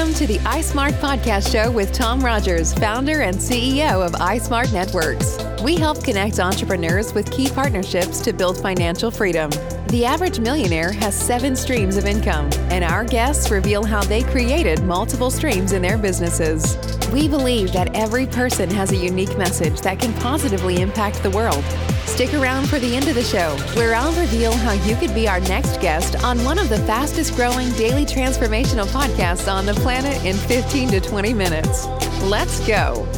Welcome to the iSmart Podcast Show with Tom Rogers, founder and CEO of iSmart Networks. We help connect entrepreneurs with key partnerships to build financial freedom. The average millionaire has seven streams of income, and our guests reveal how they created multiple streams in their businesses. We believe that every person has a unique message that can positively impact the world. Stick around for the end of the show, where I'll reveal how you could be our next guest on one of the fastest growing daily transformational podcasts on the planet in 15 to 20 minutes. Let's go.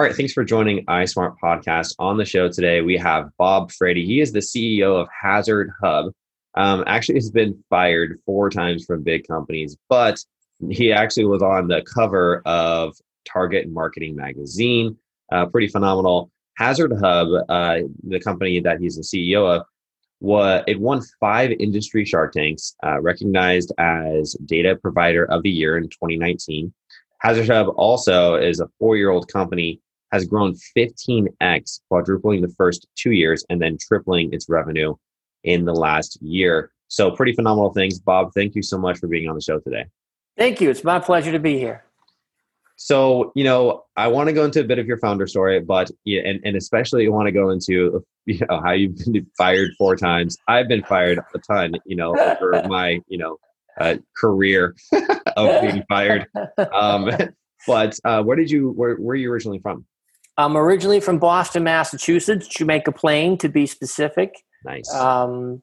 All right, thanks for joining iSmart Podcast. On the show today, we have Bob Frady. He is the CEO of Hazard Hub. Um, actually, has been fired four times from big companies, but he actually was on the cover of Target Marketing Magazine. Uh, pretty phenomenal. HazardHub, uh, the company that he's the CEO of, what it won five industry Shark Tanks, uh, recognized as Data Provider of the Year in 2019. HazardHub also is a four-year-old company has grown 15x, quadrupling the first two years and then tripling its revenue in the last year. So, pretty phenomenal things. Bob, thank you so much for being on the show today. Thank you. It's my pleasure to be here. So, you know, I want to go into a bit of your founder story, but and, and especially I want to go into you know how you've been fired four times. I've been fired a ton, you know, over my, you know, uh, career of being fired. Um, but uh, where did you where, where are you originally from? I'm originally from Boston, Massachusetts, Jamaica Plain to be specific. Nice. Um,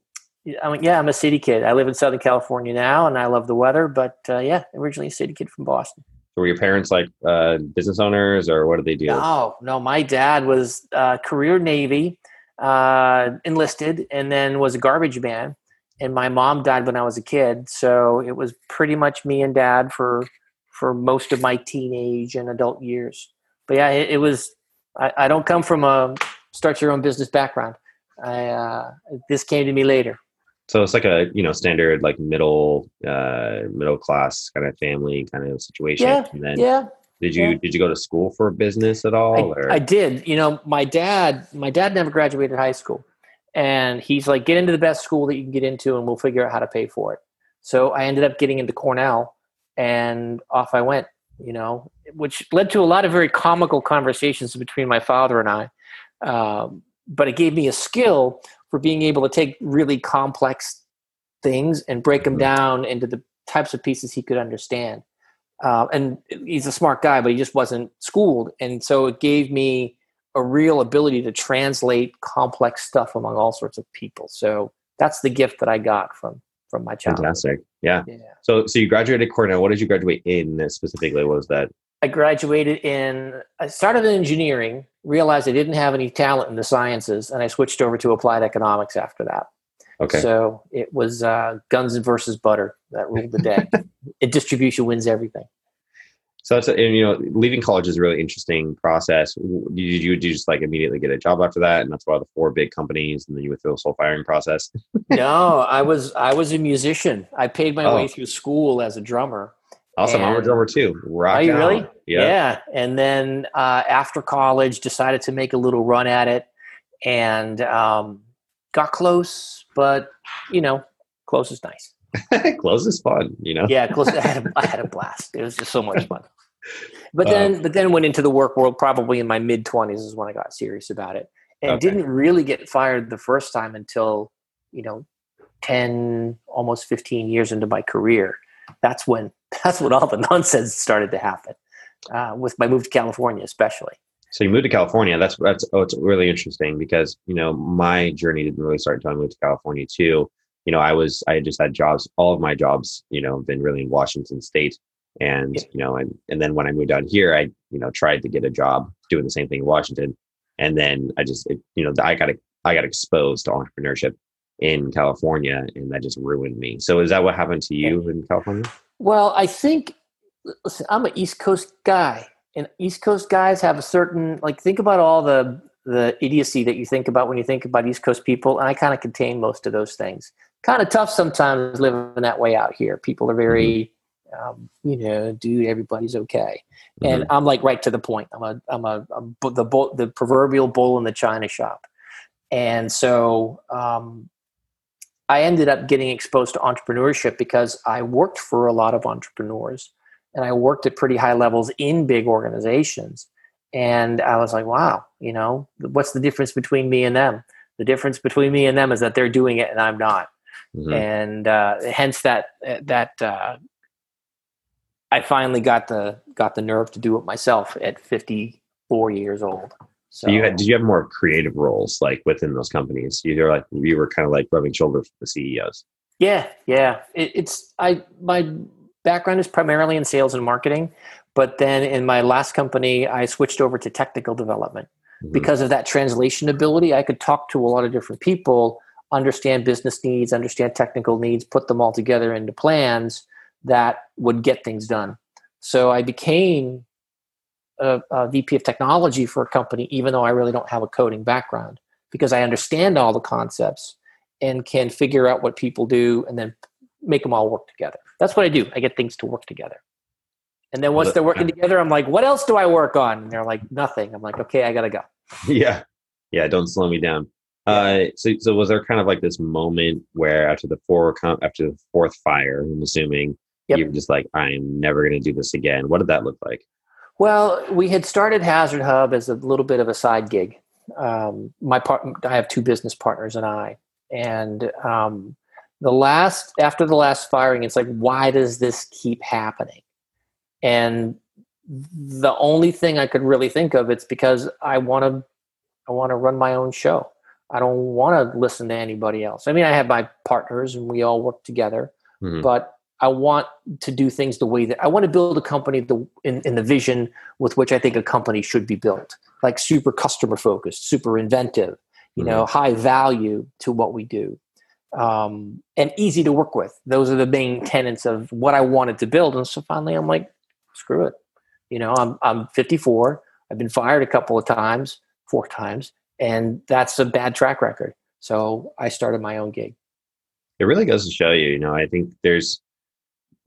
I yeah, I'm a city kid. I live in Southern California now, and I love the weather. But uh, yeah, originally a city kid from Boston. So were your parents like uh, business owners, or what did they do? No, no. My dad was uh, career Navy, uh, enlisted, and then was a garbage man. And my mom died when I was a kid, so it was pretty much me and dad for for most of my teenage and adult years. But yeah, it, it was I, I don't come from a start your own business background. I uh, this came to me later. So it's like a you know standard like middle uh, middle class kind of family kind of situation. Yeah. And then yeah. Did you yeah. did you go to school for business at all? I, I, did. You know, my dad my dad never graduated high school, and he's like, get into the best school that you can get into, and we'll figure out how to pay for it. So I ended up getting into Cornell, and off I went you know, which led to a lot of very comical conversations between my father and I. Um, but it gave me a skill for being able to take really complex things and break them mm-hmm. down into the types of pieces he could understand. Uh, and he's a smart guy, but he just wasn't schooled. And so it gave me a real ability to translate complex stuff among all sorts of people. So that's the gift that I got from from my childhood. Fantastic. Yeah. yeah. So so you graduated Cornell. What did you graduate in specifically? What was that? I graduated in I started in engineering, realized I didn't have any talent in the sciences, and I switched over to applied economics after that. Okay. So it was uh, guns versus butter that ruled the day. it, distribution wins everything. So a, and, you know leaving college is a really interesting process. Did you, did you just like immediately get a job after that, and that's why the four big companies, and then you went through this whole firing process? no, I was I was a musician. I paid my oh. way through school as a drummer. Awesome, and, I'm a drummer too. Rock are you out. really? Yeah. yeah. And then uh, after college, decided to make a little run at it, and um, got close, but you know, close is nice. close is fun, you know. Yeah, close. I had a, I had a blast. It was just so much fun. But then, uh, but then went into the work world. Probably in my mid twenties is when I got serious about it, and okay. didn't really get fired the first time until you know, ten, almost fifteen years into my career. That's when that's when all the nonsense started to happen. Uh, with my move to California, especially. So you moved to California. That's that's oh, it's really interesting because you know my journey didn't really start until I moved to California too. You know, I was I had just had jobs. All of my jobs, you know, been really in Washington State and yeah. you know and and then when i moved down here i you know tried to get a job doing the same thing in washington. And then i just it, you know i got i got exposed to entrepreneurship in california and that just ruined me. So is that what happened to you in california? Well i think listen i'm an east coast guy and east coast guys have a certain like think about all the the idiocy that you think about when you think about east coast people and i kind of contain most of those things. Kind of tough sometimes living that way out here. People are very mm-hmm um, you know, dude, everybody's okay. And mm-hmm. I'm like right to the point. I'm a, I'm a, a the bull, the proverbial bull in the china shop. And so um, I ended up getting exposed to entrepreneurship because I worked for a lot of entrepreneurs and I worked at pretty high levels in big organizations. And I was like, wow, you know, what's the difference between me and them? The difference between me and them is that they're doing it and I'm not. Mm-hmm. And uh, hence that that uh, I finally got the got the nerve to do it myself at 54 years old. So you had did you have more creative roles like within those companies? You were like you were kind of like rubbing shoulders with the CEOs. Yeah, yeah. It, it's I my background is primarily in sales and marketing, but then in my last company, I switched over to technical development mm-hmm. because of that translation ability. I could talk to a lot of different people, understand business needs, understand technical needs, put them all together into plans that would get things done. So I became a, a, VP of technology for a company, even though I really don't have a coding background, because I understand all the concepts and can figure out what people do and then make them all work together. That's what I do. I get things to work together. And then once they're working together, I'm like, what else do I work on? And they're like, nothing. I'm like, okay, I gotta go. Yeah. Yeah. Don't slow me down. Uh, so, so was there kind of like this moment where after the four, after the fourth fire, I'm assuming Yep. You're just like, I'm never going to do this again. What did that look like? Well, we had started HazardHub as a little bit of a side gig. Um, my part, I have two business partners and I, and um, the last after the last firing, it's like, why does this keep happening? And the only thing I could really think of, it's because I want to, I want to run my own show. I don't want to listen to anybody else. I mean, I have my partners and we all work together, mm-hmm. but I want to do things the way that I want to build a company the, in, in the vision with which I think a company should be built, like super customer focused, super inventive, you mm-hmm. know, high value to what we do, um, and easy to work with. Those are the main tenets of what I wanted to build. And so finally, I'm like, screw it. You know, I'm I'm 54. I've been fired a couple of times, four times, and that's a bad track record. So I started my own gig. It really goes to show you, you know, I think there's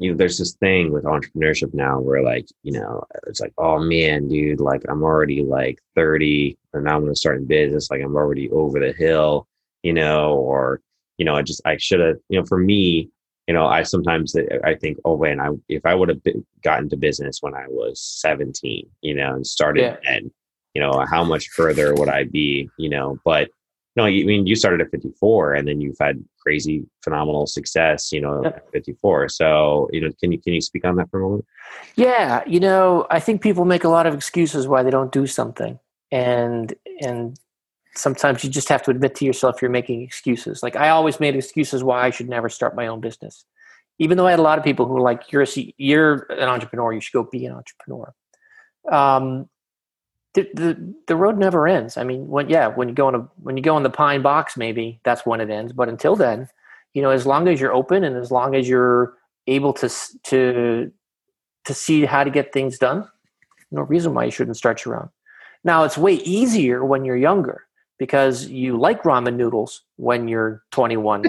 you know, there's this thing with entrepreneurship now where like, you know, it's like, oh man, dude, like I'm already like 30 and now I'm going to start in business. Like I'm already over the hill, you know, or, you know, I just, I should have, you know, for me, you know, I sometimes uh, I think, oh man, I if I would have gotten to business when I was 17, you know, and started yeah. and, you know, how much further would I be, you know, but no, I mean, you started at 54 and then you've had crazy, phenomenal success, you know, yep. at 54. So, you know, can you, can you speak on that for a moment? Yeah. You know, I think people make a lot of excuses why they don't do something. And, and sometimes you just have to admit to yourself you're making excuses. Like I always made excuses why I should never start my own business. Even though I had a lot of people who were like, you're a, you're an entrepreneur, you should go be an entrepreneur. Um, the, the the road never ends. I mean, when yeah, when you go in a when you go in the pine box, maybe that's when it ends. But until then, you know, as long as you're open and as long as you're able to to to see how to get things done, no reason why you shouldn't start your own. Now, it's way easier when you're younger because you like ramen noodles when you're 21,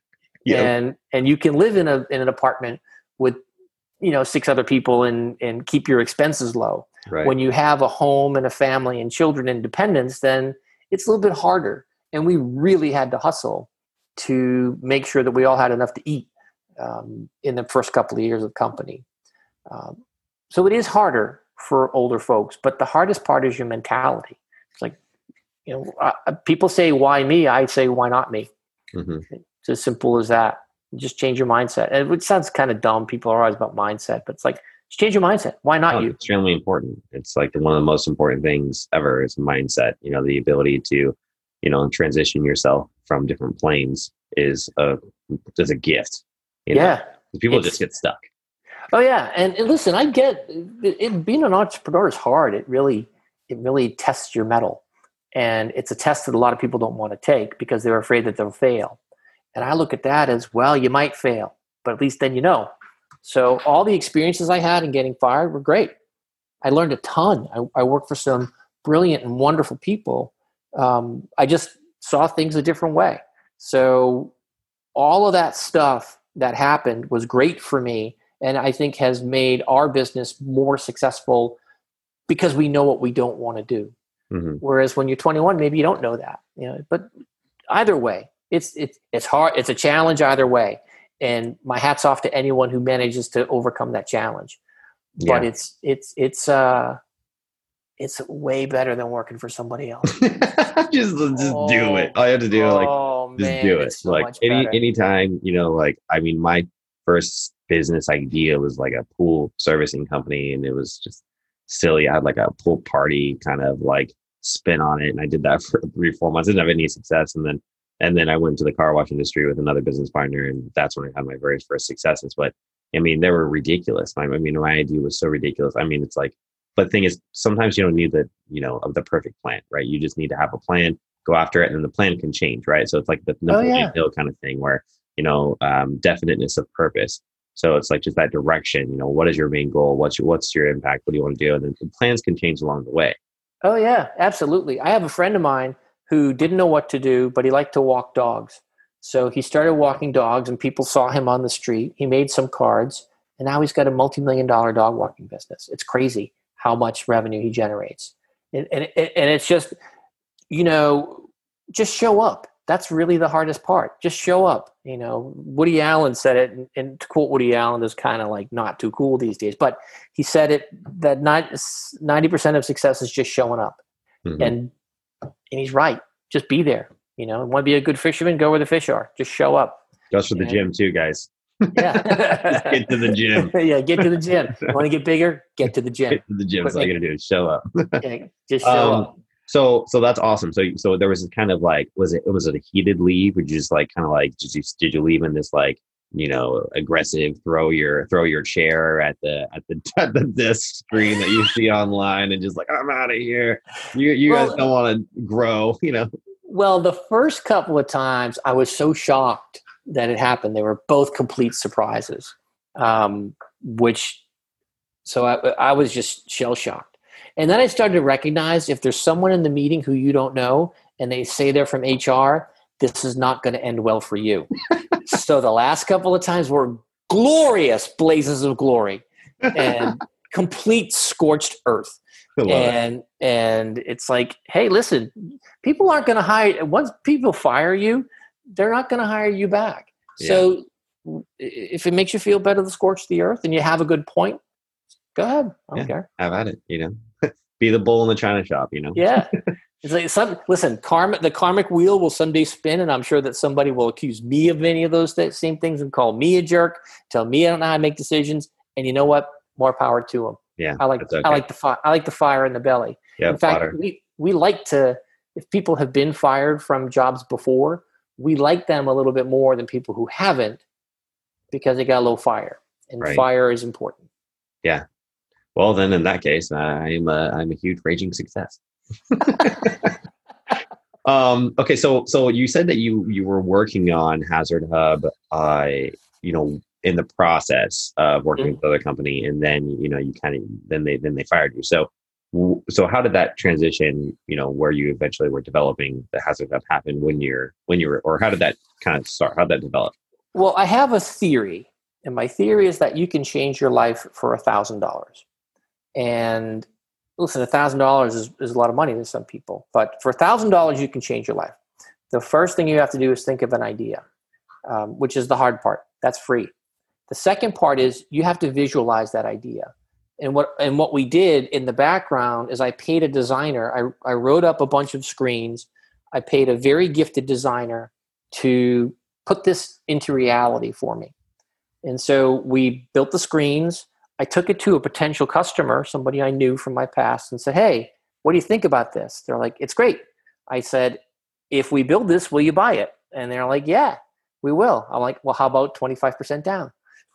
yeah. and and you can live in a in an apartment with you know six other people and and keep your expenses low Right. When you have a home and a family and children and dependents, then it's a little bit harder. And we really had to hustle to make sure that we all had enough to eat um, in the first couple of years of company. Um, so it is harder for older folks, but the hardest part is your mentality. It's like, you know, uh, people say, why me? I say, why not me? Mm-hmm. It's as simple as that. just change your mindset. And it sounds kind of dumb. People are always about mindset, but it's like, just change your mindset. Why not oh, you? Extremely important. It's like one of the most important things ever is mindset. You know, the ability to, you know, transition yourself from different planes is a is a gift. yeah, know? people it's, just get stuck. Oh yeah, and, and listen, I get it, it, being an entrepreneur is hard. It really it really tests your mettle, and it's a test that a lot of people don't want to take because they're afraid that they'll fail. And I look at that as well. You might fail, but at least then you know so all the experiences I had in getting fired were great. I learned a ton. I, I worked for some brilliant and wonderful people. Um, I just saw things a different way. So all of that stuff that happened was great for me and I think has made our business more successful because we know what we don't want to do. Mm-hmm. Whereas when you're 21, maybe you don't know that. You know, but either way, it's it's it's hard. It's a challenge either way. And my hats off to anyone who manages to overcome that challenge. Yeah. But it's it's it's uh it's way better than working for somebody else. just just oh, do it. All you have to do oh, like just man, do it. So like any anytime, you know, like I mean my first business idea was like a pool servicing company and it was just silly. I had like a pool party kind of like spin on it and I did that for three, four months. I didn't have any success. And then and then I went to the car wash industry with another business partner and that's when I had my very first successes. But I mean, they were ridiculous. I mean, my idea was so ridiculous. I mean, it's like but the thing is, sometimes you don't need the, you know, of the perfect plan, right? You just need to have a plan, go after it, and then the plan can change, right? So it's like the Napoleon oh, yeah. Hill kind of thing where, you know, um, definiteness of purpose. So it's like just that direction, you know, what is your main goal? What's your, what's your impact? What do you want to do? And then the plans can change along the way. Oh yeah, absolutely. I have a friend of mine who didn't know what to do, but he liked to walk dogs. So he started walking dogs and people saw him on the street. He made some cards and now he's got a multi-million dollar dog walking business. It's crazy how much revenue he generates. And, and, and it's just, you know, just show up. That's really the hardest part. Just show up. You know, Woody Allen said it, and, and to quote Woody Allen is kind of like not too cool these days, but he said it that 90% of success is just showing up. Mm-hmm. And, and he's right. Just be there. You know, want to be a good fisherman, go where the fish are. Just show up. Goes for the gym too, guys. Yeah. get to the gym. yeah, get to the gym. You want to get bigger? Get to the gym. Get to the gym. That's all you gotta do show up. yeah, just show um, up. So so that's awesome. So so there was kind of like was it was it a heated leave? Would you just like kind of like did you did you leave in this like you know aggressive throw your throw your chair at the at the at the disc screen that you see online and just like I'm out of here. You you well, guys don't want to grow, you know. Well, the first couple of times I was so shocked that it happened. They were both complete surprises, um, which so I, I was just shell shocked. And then I started to recognize if there's someone in the meeting who you don't know and they say they're from HR, this is not going to end well for you. So the last couple of times were glorious blazes of glory and complete scorched earth. And it. and it's like, hey, listen, people aren't going to hire once people fire you, they're not going to hire you back. Yeah. So if it makes you feel better to scorch the earth and you have a good point, go ahead. I don't yeah, care. Have at it. You know, be the bull in the china shop. You know. Yeah. It's like some listen. Karma, the karmic wheel will someday spin, and I'm sure that somebody will accuse me of any of those th- same things and call me a jerk, tell me I don't know how to make decisions. And you know what? More power to them. Yeah, I like okay. I like the fire. I like the fire in the belly. Yeah, in fact, we we like to. If people have been fired from jobs before, we like them a little bit more than people who haven't because they got a low fire and right. fire is important yeah well then in that case i'm a, i'm a huge raging success. Um okay so so you said that you you were working on HazardHub uh you know in the process of working mm-hmm. with other company and then you know you kind of then they then they fired you. So so how did that transition you know where you eventually were developing the HazardHub happen when you're when you were or how did that kind of start? How did that develop? Well i have a theory and my theory is that you can change your life for a thousand dollars and listen a thousand dollars is a lot of money to some people but for a thousand dollars you can change your life the first thing you have to do is think of an idea um, which is the hard part that's free the second part is you have to visualize that idea and what and what we did in the background is I paid a designer. I, I wrote up a bunch of screens. I paid a very gifted designer to put this into reality for me. And so we built the screens. I took it to a potential customer, somebody I knew from my past, and said, Hey, what do you think about this? They're like, It's great. I said, If we build this, will you buy it? And they're like, Yeah, we will. I'm like, Well, how about 25% down?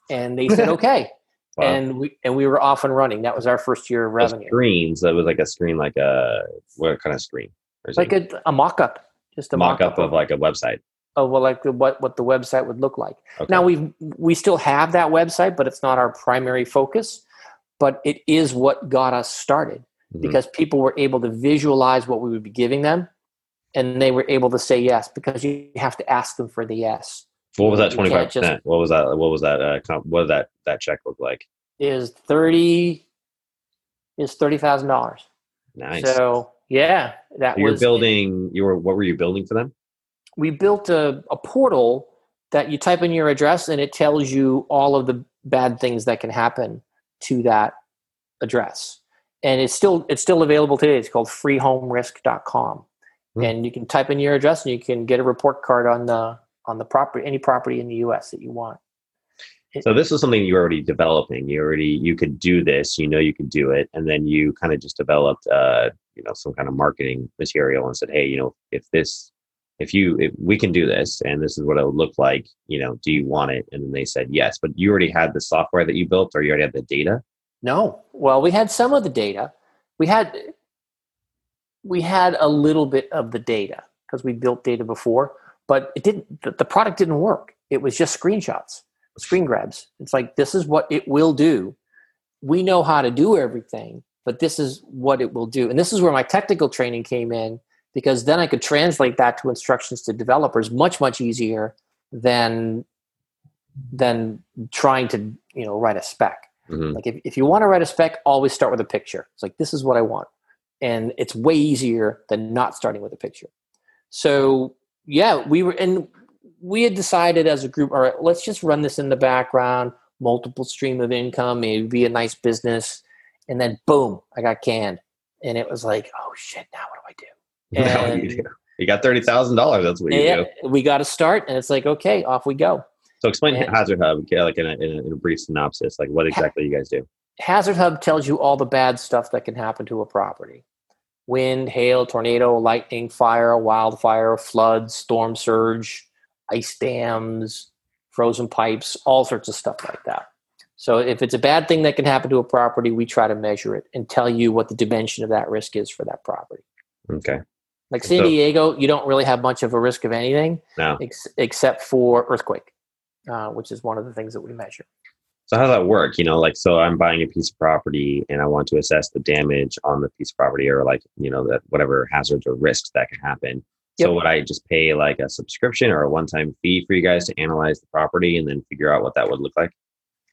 And they said, Okay. Wow. And we and we were off and running. That was our first year of revenue. Screens. That was like a screen, like a what kind of screen? Like a, a mock-up, just a mock-up, mock-up of like a website. Oh well, like what what the website would look like. Okay. Now we we still have that website, but it's not our primary focus. But it is what got us started mm-hmm. because people were able to visualize what we would be giving them, and they were able to say yes because you have to ask them for the yes. What was that twenty five percent? What was that? What was that? Uh, comp- what did that that check look like? Is thirty is thirty thousand dollars. Nice. So yeah, that So you're was building. You were. What were you building for them? We built a, a portal that you type in your address and it tells you all of the bad things that can happen to that address and it's still it's still available today it's called freehomerisk.com Hmm. and you can type in your address and you can get a report card on the on the property any property in the us that you want So this was something you were already developing. You already you could do this. You know you could do it, and then you kind of just developed, uh, you know, some kind of marketing material and said, hey, you know, if this, if you, if we can do this, and this is what it would look like, you know, do you want it? And then they said yes, but you already had the software that you built, or you already had the data. No. Well, we had some of the data. We had we had a little bit of the data because we built data before, but it didn't the, the product didn't work. It was just screenshots, screen grabs. It's like this is what it will do. We know how to do everything, but this is what it will do. And this is where my technical training came in because then I could translate that to instructions to developers much much easier than than trying to, you know, write a spec. Mhm. Like if, if you want to write a spec, always start with a picture. It's like this is what I want. And it's way easier than not starting with a picture. So yeah, we were and we had decided as a group, all right, let's just run this in the background, multiple stream of income, maybe be a nice business. And then boom, I got canned. And it was like, oh shit, now what do I do? Now what do you You got thirty thousand dollars. That's what you yeah, do. we got to start, and it's like, okay, off we go. So explain And- HazardHub, like in a, in a, in a brief synopsis, like what exactly you guys do. HazardHub tells you all the bad stuff that can happen to a property wind, hail, tornado, lightning, fire, wildfire, floods, storm surge, ice dams, frozen pipes, all sorts of stuff like that. So if it's a bad thing that can happen to a property, we try to measure it and tell you what the dimension of that risk is for that property. Okay. Like San So- Diego, you don't really have much of a risk of anything Now, ex- except for earthquake, uh, which is one of the things that we measure. So how does that work? You know, like so I'm buying a piece of property and I want to assess the damage on the piece of property or like, you know, that whatever hazards or risks that can happen. So would I just pay like a subscription or a one-time fee for you guys to analyze the property and then figure out what that would look like?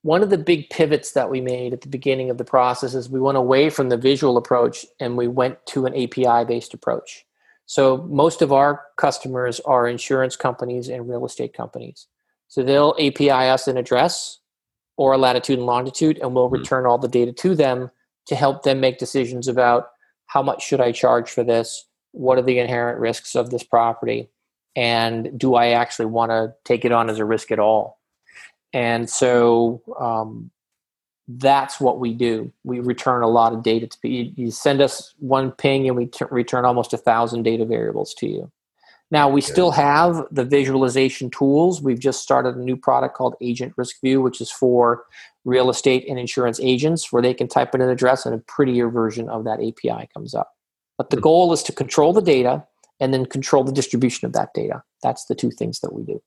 one of the big pivots that we made at the beginning of the process is we went away from the visual approach and we went to an API based approach. So most of our customers are insurance companies and real estate companies. So they'll API us an address or a latitude and longitude and we'll Mhm. return all the data to them to help them make decisions about how much should I charge for this? What are the inherent risks of this property? And do I actually want to take it on as a risk at all? and so um, that's what we do. We return a lot of data to you, you send us one ping, and we t- return almost a thousand data variables to you. Now we still have the visualization tools. We've just started a new product called Agent Risk View, which is for real estate and insurance agents, where they can type in an address and a prettier version of that API comes up. But the Hmm. goal is to control the data and then control the distribution of that data. That's the two things that we do.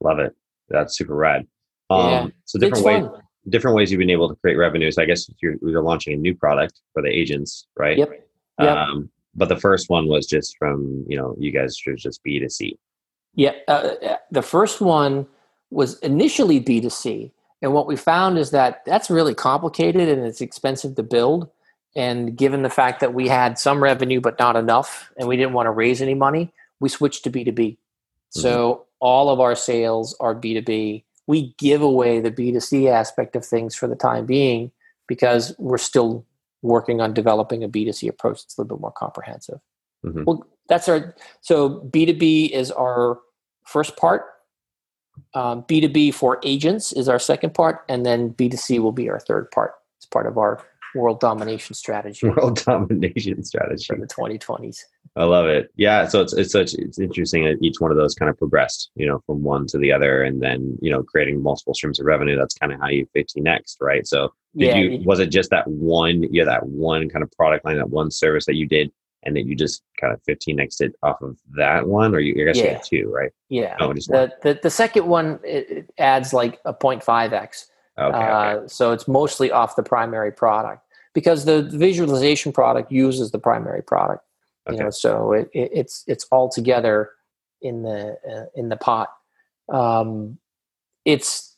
Love it. That's super rad. Um, Yeah. so different It's ways, fun. Different ways you've been able to create revenue. So I guess you're, you're launching a new product for the agents, right? Yep. Yep. Um, but the first one was just from, you know, you guys were just B to C. Yeah, uh, uh, the first one was initially B2C. And what we found is that that's really complicated and it's expensive to build. And given the fact that we had some revenue but not enough and we didn't want to raise any money, we switched to B2B. So all of our sales are B2B. We give away the B2C aspect of things for the time being because we're still working on developing a B2C approach that's a little bit more comprehensive. Mhm. Well, that's our so B2B is our first part. Um, B2B for agents is our second part, and then B2C will be our third part. It's part of our world domination strategy World domination strategy. for the 2020s. I love it. Yeah. So it's it's such it's interesting that each one of those kind of progressed, you know, from one to the other, and then you know, creating multiple streams of revenue. That's kind of how you 15 next, right? So did Yeah, you you- was it just that one, yeah, that one kind of product line, that one service that you did, and that you just kind of 15 next it off of that one, or you I guess you Yeah. had two, right? Yeah. Oh, just. The, the, the second one it, adds like a 0.5x. Okay. okay. Uh, so it's mostly off the primary product because the visualization product uses the primary product. You know, so it, it, it's it's all together in the uh, in the pot. Um, it's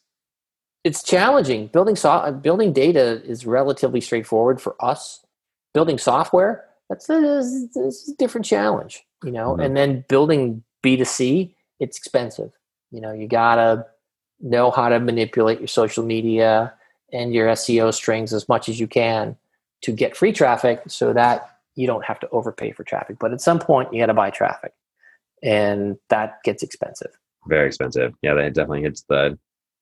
it's challenging. Building so- building data is relatively straightforward for us. Building software that's a, that's a different challenge, you know. Mm-hmm. And then building B two C, it's expensive. You know, you gotta know how to manipulate your social media and your SEO strings as much as you can to get free traffic, so that you don't have to overpay for traffic. But at some point, you got to buy traffic, and that gets expensive. Very expensive. Yeah, that definitely hits the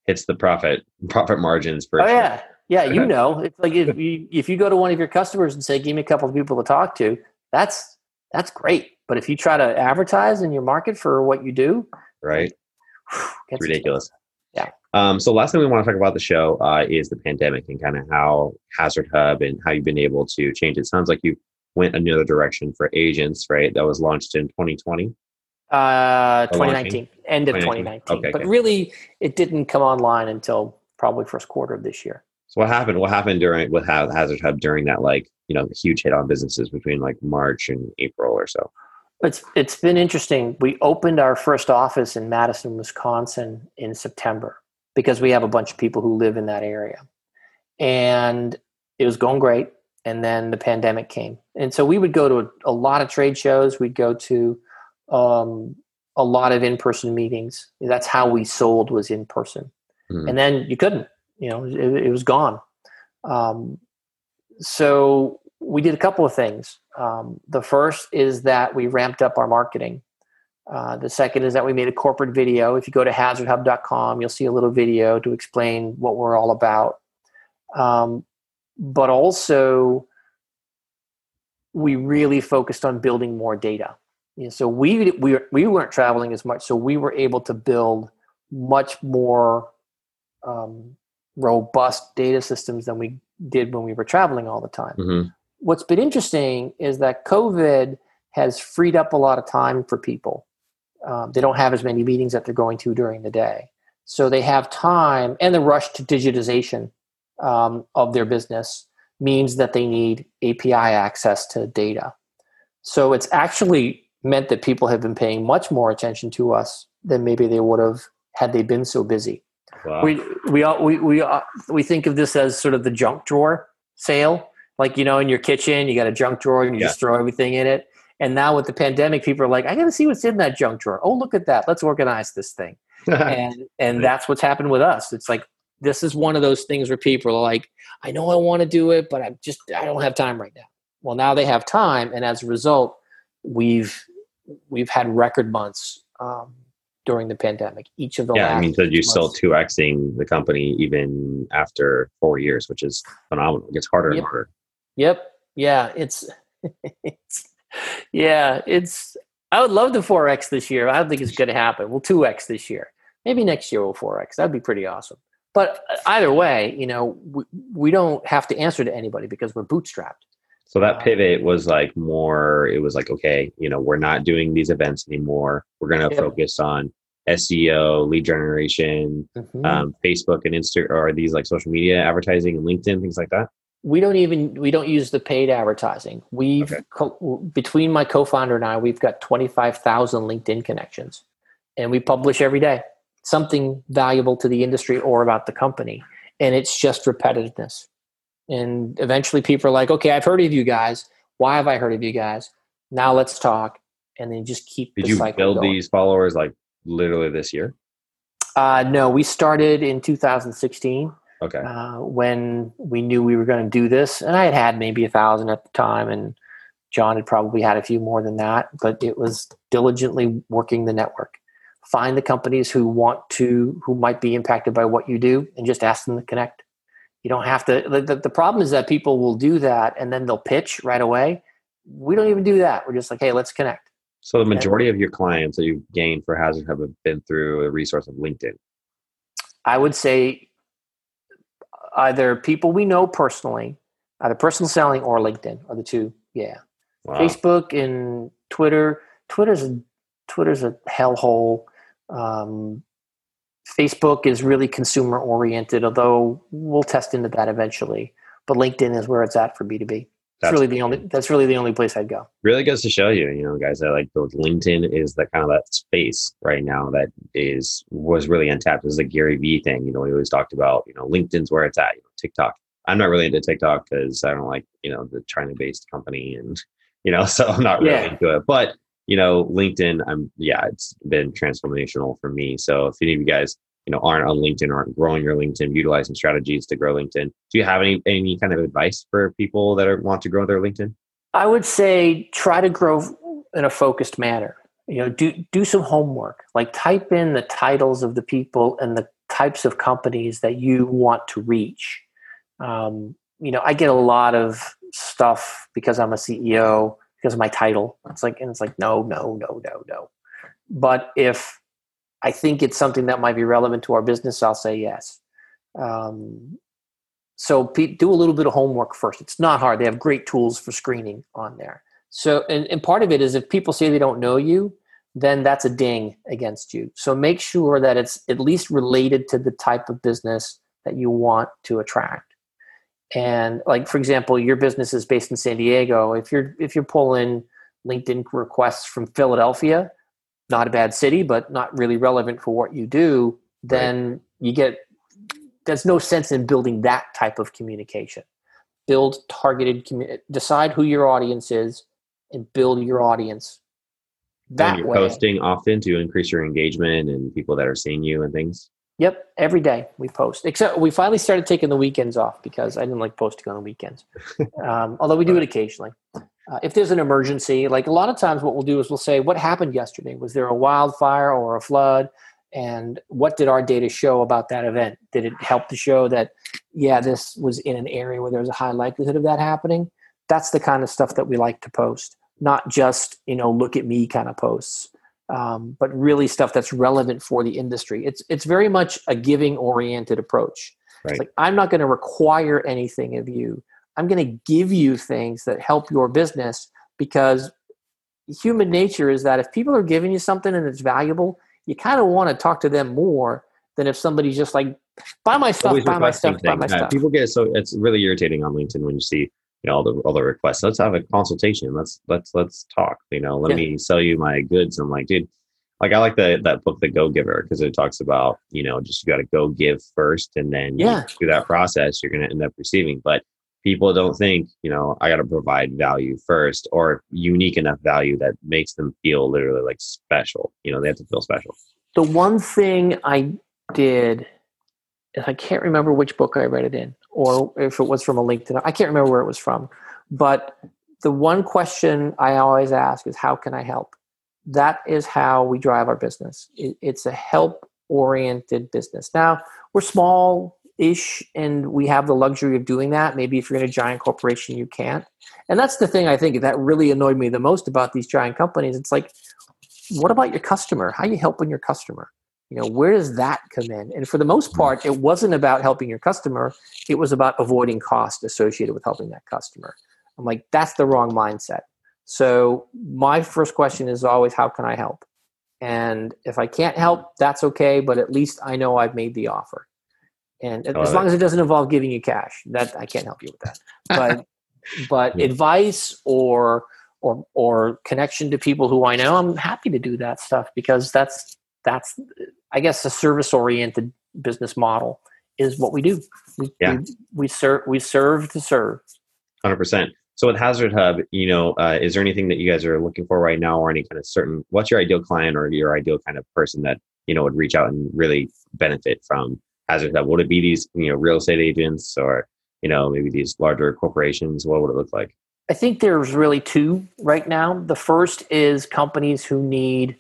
hits the profit profit margins for. Oh sure. yeah, yeah. You know, it's like if you if you go to one of your customers and say, "Give me a couple of people to talk to," that's that's great. But if you try to advertise in your market for what you do, right, whew, it's ridiculous. Yeah. Um, so last thing we want to talk about the show uh, is the pandemic and kind of how HazardHub and how you've been able to change it. Sounds like you went another direction for agents, right? That was launched in 2020. Uh, 2019, end of 2019. 2019. Okay, but okay. really, it didn't come online until probably first quarter of this year. So what happened? What happened during with HazardHub during that like you know huge hit on businesses between like March and April or so? It's it's been interesting. We opened our first office in Madison, Wisconsin in September because we have a bunch of people who live in that area, and it was going great. And then the pandemic came, and so we would go to a, a lot of trade shows. We'd go to um, a lot of in-person meetings. That's how we sold was in person, mm-hmm. and then you couldn't. You know, it, it was gone. Um, so we did a couple of things. Um, the first is that we ramped up our marketing. Uh, the second is that we made a corporate video. If you go to hazardhub.com, you'll see a little video to explain what we're all about. Um, but also, we really focused on building more data. You know, so we we we weren't traveling as much, so we were able to build much more um, robust data systems than we did when we were traveling all the time. Mm-hmm. What's been interesting is that COVID has freed up a lot of time for people. Um, they don't have as many meetings that they're going to during the day, so they have time, and the rush to digitization um, of their business means that they need API access to data. So it's actually meant that people have been paying much more attention to us than maybe they would have had they been so busy. Wow. We we all, we we uh, we think of this as sort of the junk drawer sale. Like you know, in your kitchen, you got a junk drawer and you yeah. just throw everything in it. And now with the pandemic, people are like, I got to see what's in that junk drawer. Oh, look at that! Let's organize this thing. and and that's what's happened with us. It's like this is one of those things where people are like, I know I want to do it, but I just I don't have time right now. Well, now they have time, and as a result, we've we've had record months um, during the pandemic. Each of the yeah, I mean, so you still two xing the company even after four years, which is phenomenal. It gets harder yep. and harder. Yep. Yeah. It's, it's yeah. It's. I would love to four x this year. I don't think it's going to happen. We'll two x this year. Maybe next year we'll four x. That'd be pretty awesome. But uh, either way, you know, we, we don't have to answer to anybody because we're bootstrapped. So that pivot was like more, it was like, okay, you know, we're not doing these events anymore. We're going to yep. focus on SEO, lead generation, mm-hmm. um, Facebook and Insta, or these like social media advertising and LinkedIn, things like that? We don't even, we don't use the paid advertising. We've, okay. co- between my co-founder and I, we've got 25,000 LinkedIn connections and we publish every day something valuable to the industry or about the company. And it's just repetitiveness. And eventually people are like okay i've heard of you guys. Why have i heard of you guys? Now let's talk. And then just keep did you build going. these followers like literally this year? Uh, no we started in 2016 okay. uh, when we knew we were going to do this. And i had had maybe a thousand at the time and john had probably had a few more than that but it was diligently working the network find the companies who want to who might be impacted by what you do and just ask them to connect you don't have to. The, the, problem is that people will do that and then they'll pitch right away. We don't even do that. We're just like, hey, let's connect. So the majority and, of your clients that you've gained for HazardHub have been through a resource of LinkedIn. I would say either people we know personally, either personal selling or LinkedIn are the two. Yeah. Wow. Facebook and Twitter. Twitter's a, Twitter's a hellhole. Um, Facebook is really consumer oriented, although we'll test into that eventually. But LinkedIn is where it's at for B2B. that's really the only that's really the only place I'd go. Really goes to show you, you know, guys, that like LinkedIn is that kind of that space right now that is was really untapped. This is a Gary Vee thing. You know, we always talked about, you know, LinkedIn's where it's at, you know, TikTok. I'm not really into TikTok because I don't like, you know, the China based company and you know, so I'm not really yeah. into it. But you know, LinkedIn, I'm yeah, it's been transformational for me. So if any of you guys you know aren't on LinkedIn or aren't growing your LinkedIn, utilizing strategies to grow LinkedIn. Do you have any any kind of advice for people that are, want to grow their LinkedIn? I would say try to grow in a focused manner. You know, do do some homework. Like type in the titles of the people and the types of companies that you want to reach. Um, you know, I get a lot of stuff because I'm a CEO because of my title. It's like, and it's like, no, no, no, no, no. But if I think it's something that might be relevant to our business, I'll say yes. Um, so do a little bit of homework first. It's not hard. They have great tools for screening on there. So, and, and part of it is if people say they don't know you, then that's a ding against you. So make sure that it's at least related to the type of business that you want to attract. And like for example, your business is based in San Diego. If you're if you're pulling LinkedIn requests from Philadelphia, not a bad city, but not really relevant for what you do, then right. you get there's no sense in building that type of communication. Build targeted, decide who your audience is, and build your audience. That and you're way. posting often to increase your engagement and people that are seeing you and things. Yep, every day we post. Except we finally started taking the weekends off because I didn't like posting on the weekends. um, although we do it occasionally. Uh, if there's an emergency, like a lot of times, what we'll do is we'll say, "What happened yesterday? Was there a wildfire or a flood?" And what did our data show about that event? Did it help to show that, yeah, this was in an area where there's a high likelihood of that happening? That's the kind of stuff that we like to post, not just you know, look at me kind of posts, um, but really stuff that's relevant for the industry. It's it's very much a giving oriented approach. Right. like I'm not going to require anything of you. I'm going to give you things that help your business because human nature is that if people are giving you something and it's valuable, you kind of want to talk to them more than if somebody's just like, buy my stuff, Always buy my stuff, buy my stuff. People get so it's really irritating on LinkedIn when you see you know all the all the requests. Let's have a consultation. Let's let's let's talk. You know, let yeah. me sell you my goods. I'm like, dude, like I like the that book, The Go Giver, because it talks about you know just you got to go give first, and then yeah. through that process, you're going to end up receiving. But people don't think, you know, I got to provide value first or unique enough value that makes them feel literally like special. You know, they have to feel special. The one thing I did, I can't remember which book I read it in or if it was from a LinkedIn, I can't remember where it was from, but the one question I always ask is, how can I help? That is how we drive our business. It's a help oriented business. Now, we're small, ish and we have the luxury of doing that maybe if you're in a giant corporation you can't and that's the thing i think that really annoyed me the most about these giant companies it's like what about your customer how are you helping your customer you know where does that come in? And for the most hmm. part it wasn't about helping your customer. It was about avoiding cost associated with helping that customer. I'm like that's the wrong mindset. So my first question is always how can i help? And if i can't help that's okay but at least i know i've made the offer. And as long as it doesn't involve giving you cash that i can't help you with that. But but yeah. advice or or or connection to people who i know i'm happy to do that stuff because that's that's i guess a service oriented business model is what we do. We, yeah. we, we serve we serve to serve. 100% so with HazardHub you know uh, is there anything that you guys are looking for right now or any kind of certain what's your ideal client or your ideal kind of person that you know would reach out and really benefit from HazardHub? would it be these you know real estate agents or you know maybe these larger corporations? What would it look like? I think there's really two right now. The first is companies who need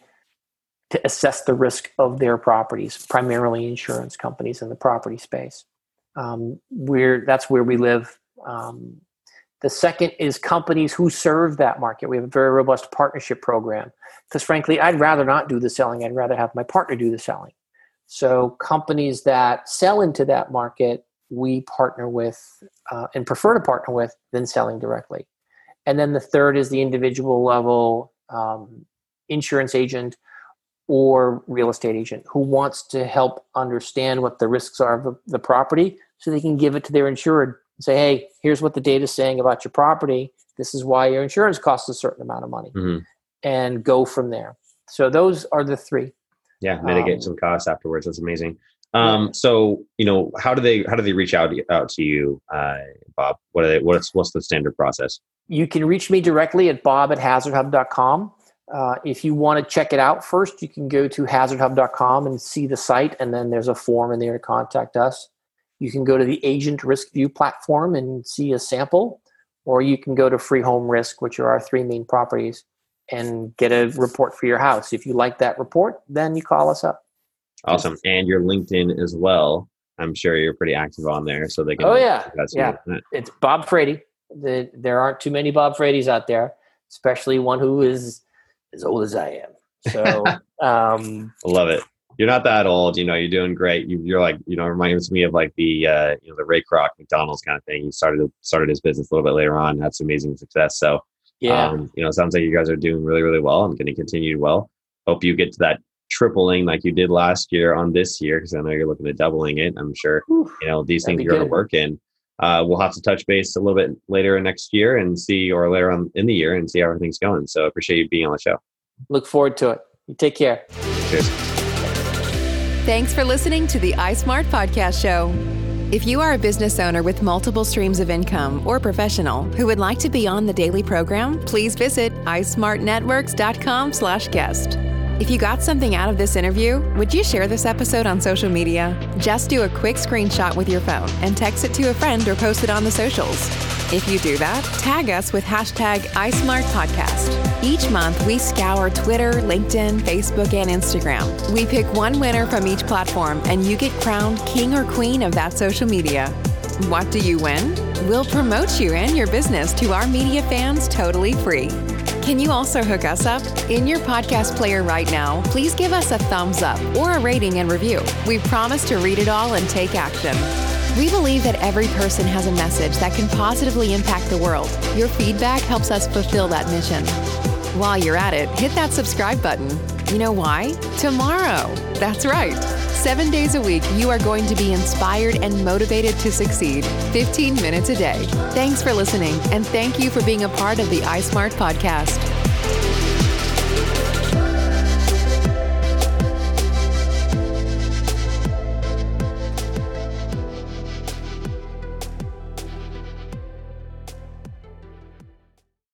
to assess the risk of their properties primarily insurance companies in the property space. Um, where that's where we live. Um, the second is companies who serve that market. We have a very robust partnership program. Because frankly i'd rather not do the selling. I'd rather have my partner do the selling. So companies that sell into that market, we partner with uh, and prefer to partner with than selling directly. And then the third is the individual level um, insurance agent or real estate agent who wants to help understand what the risks are of the property so they can give it to their insured and say, hey, here's what the data is saying about your property. This is why your insurance costs a certain amount of money, Mhm. and go from there. So those are the three. Yeah, mitigate Um, some costs afterwards. That's amazing. Um, so you know, how do they how do they reach out out to you, uh, Bob? What are they? What's what's the standard process? You can reach me directly at bob at hazardhub.com. Uh, if you want to check it out first, you can go to hazardhub.com and see the site, and then there's a form in there to contact us. You can go to the Agent Risk View platform and see a sample, or you can go to Free Home Risk, which are our three main properties, and get a report for your house. If you like that report, then you call us up. Awesome. And your LinkedIn as well. I'm sure you're pretty active on there, so they can. Oh, yeah. Yeah. It's Bob Frady. The, there aren't too many Bob Fradys out there, especially one who is as old as I am. So, um, I love it. You're not that old, you know. You're doing great. You, you're like, you know, reminds me of like the, uh, you know, the Ray Kroc McDonald's kind of thing. He started started his business a little bit later on, had some amazing success. So, yeah. um, you know, it sounds like you guys are doing really, really well and going to continue well. Hope you get to that tripling like you did last year on this year because I know you're looking at doubling it. I'm sure Whew. you know these things you're going to work in. Uh, we'll have to touch base a little bit later next year and see, or later on in the year and see how everything's going. So I appreciate you being on the show. Look forward to it. You take care. Cheers. Thanks for listening to the iSmart Podcast Show. If you are a business owner with multiple streams of income or professional who would like to be on the daily program, please visit ismartnetworks.com slash guest. If you got something out of this interview, would you share this episode on social media? Just do a quick screenshot with your phone and text it to a friend or post it on the socials. If you do that, tag us with hashtag iSmartPodcast. Each month, we scour Twitter, LinkedIn, Facebook, and Instagram. We pick one winner from each platform, and you get crowned king or queen of that social media. What do you win? We'll promote you and your business to our media fans totally free. Can you also hook us up? In your podcast player right now, please give us a thumbs up or a rating and review. We promise to read it all and take action. We believe that every person has a message that can positively impact the world. Your feedback helps us fulfill that mission. While you're at it, hit that subscribe button. You know why? Tomorrow. That's right. Seven days a week, you are going to be inspired and motivated to succeed 15 minutes a day. Thanks for listening, and thank you for being a part of the iSmart podcast.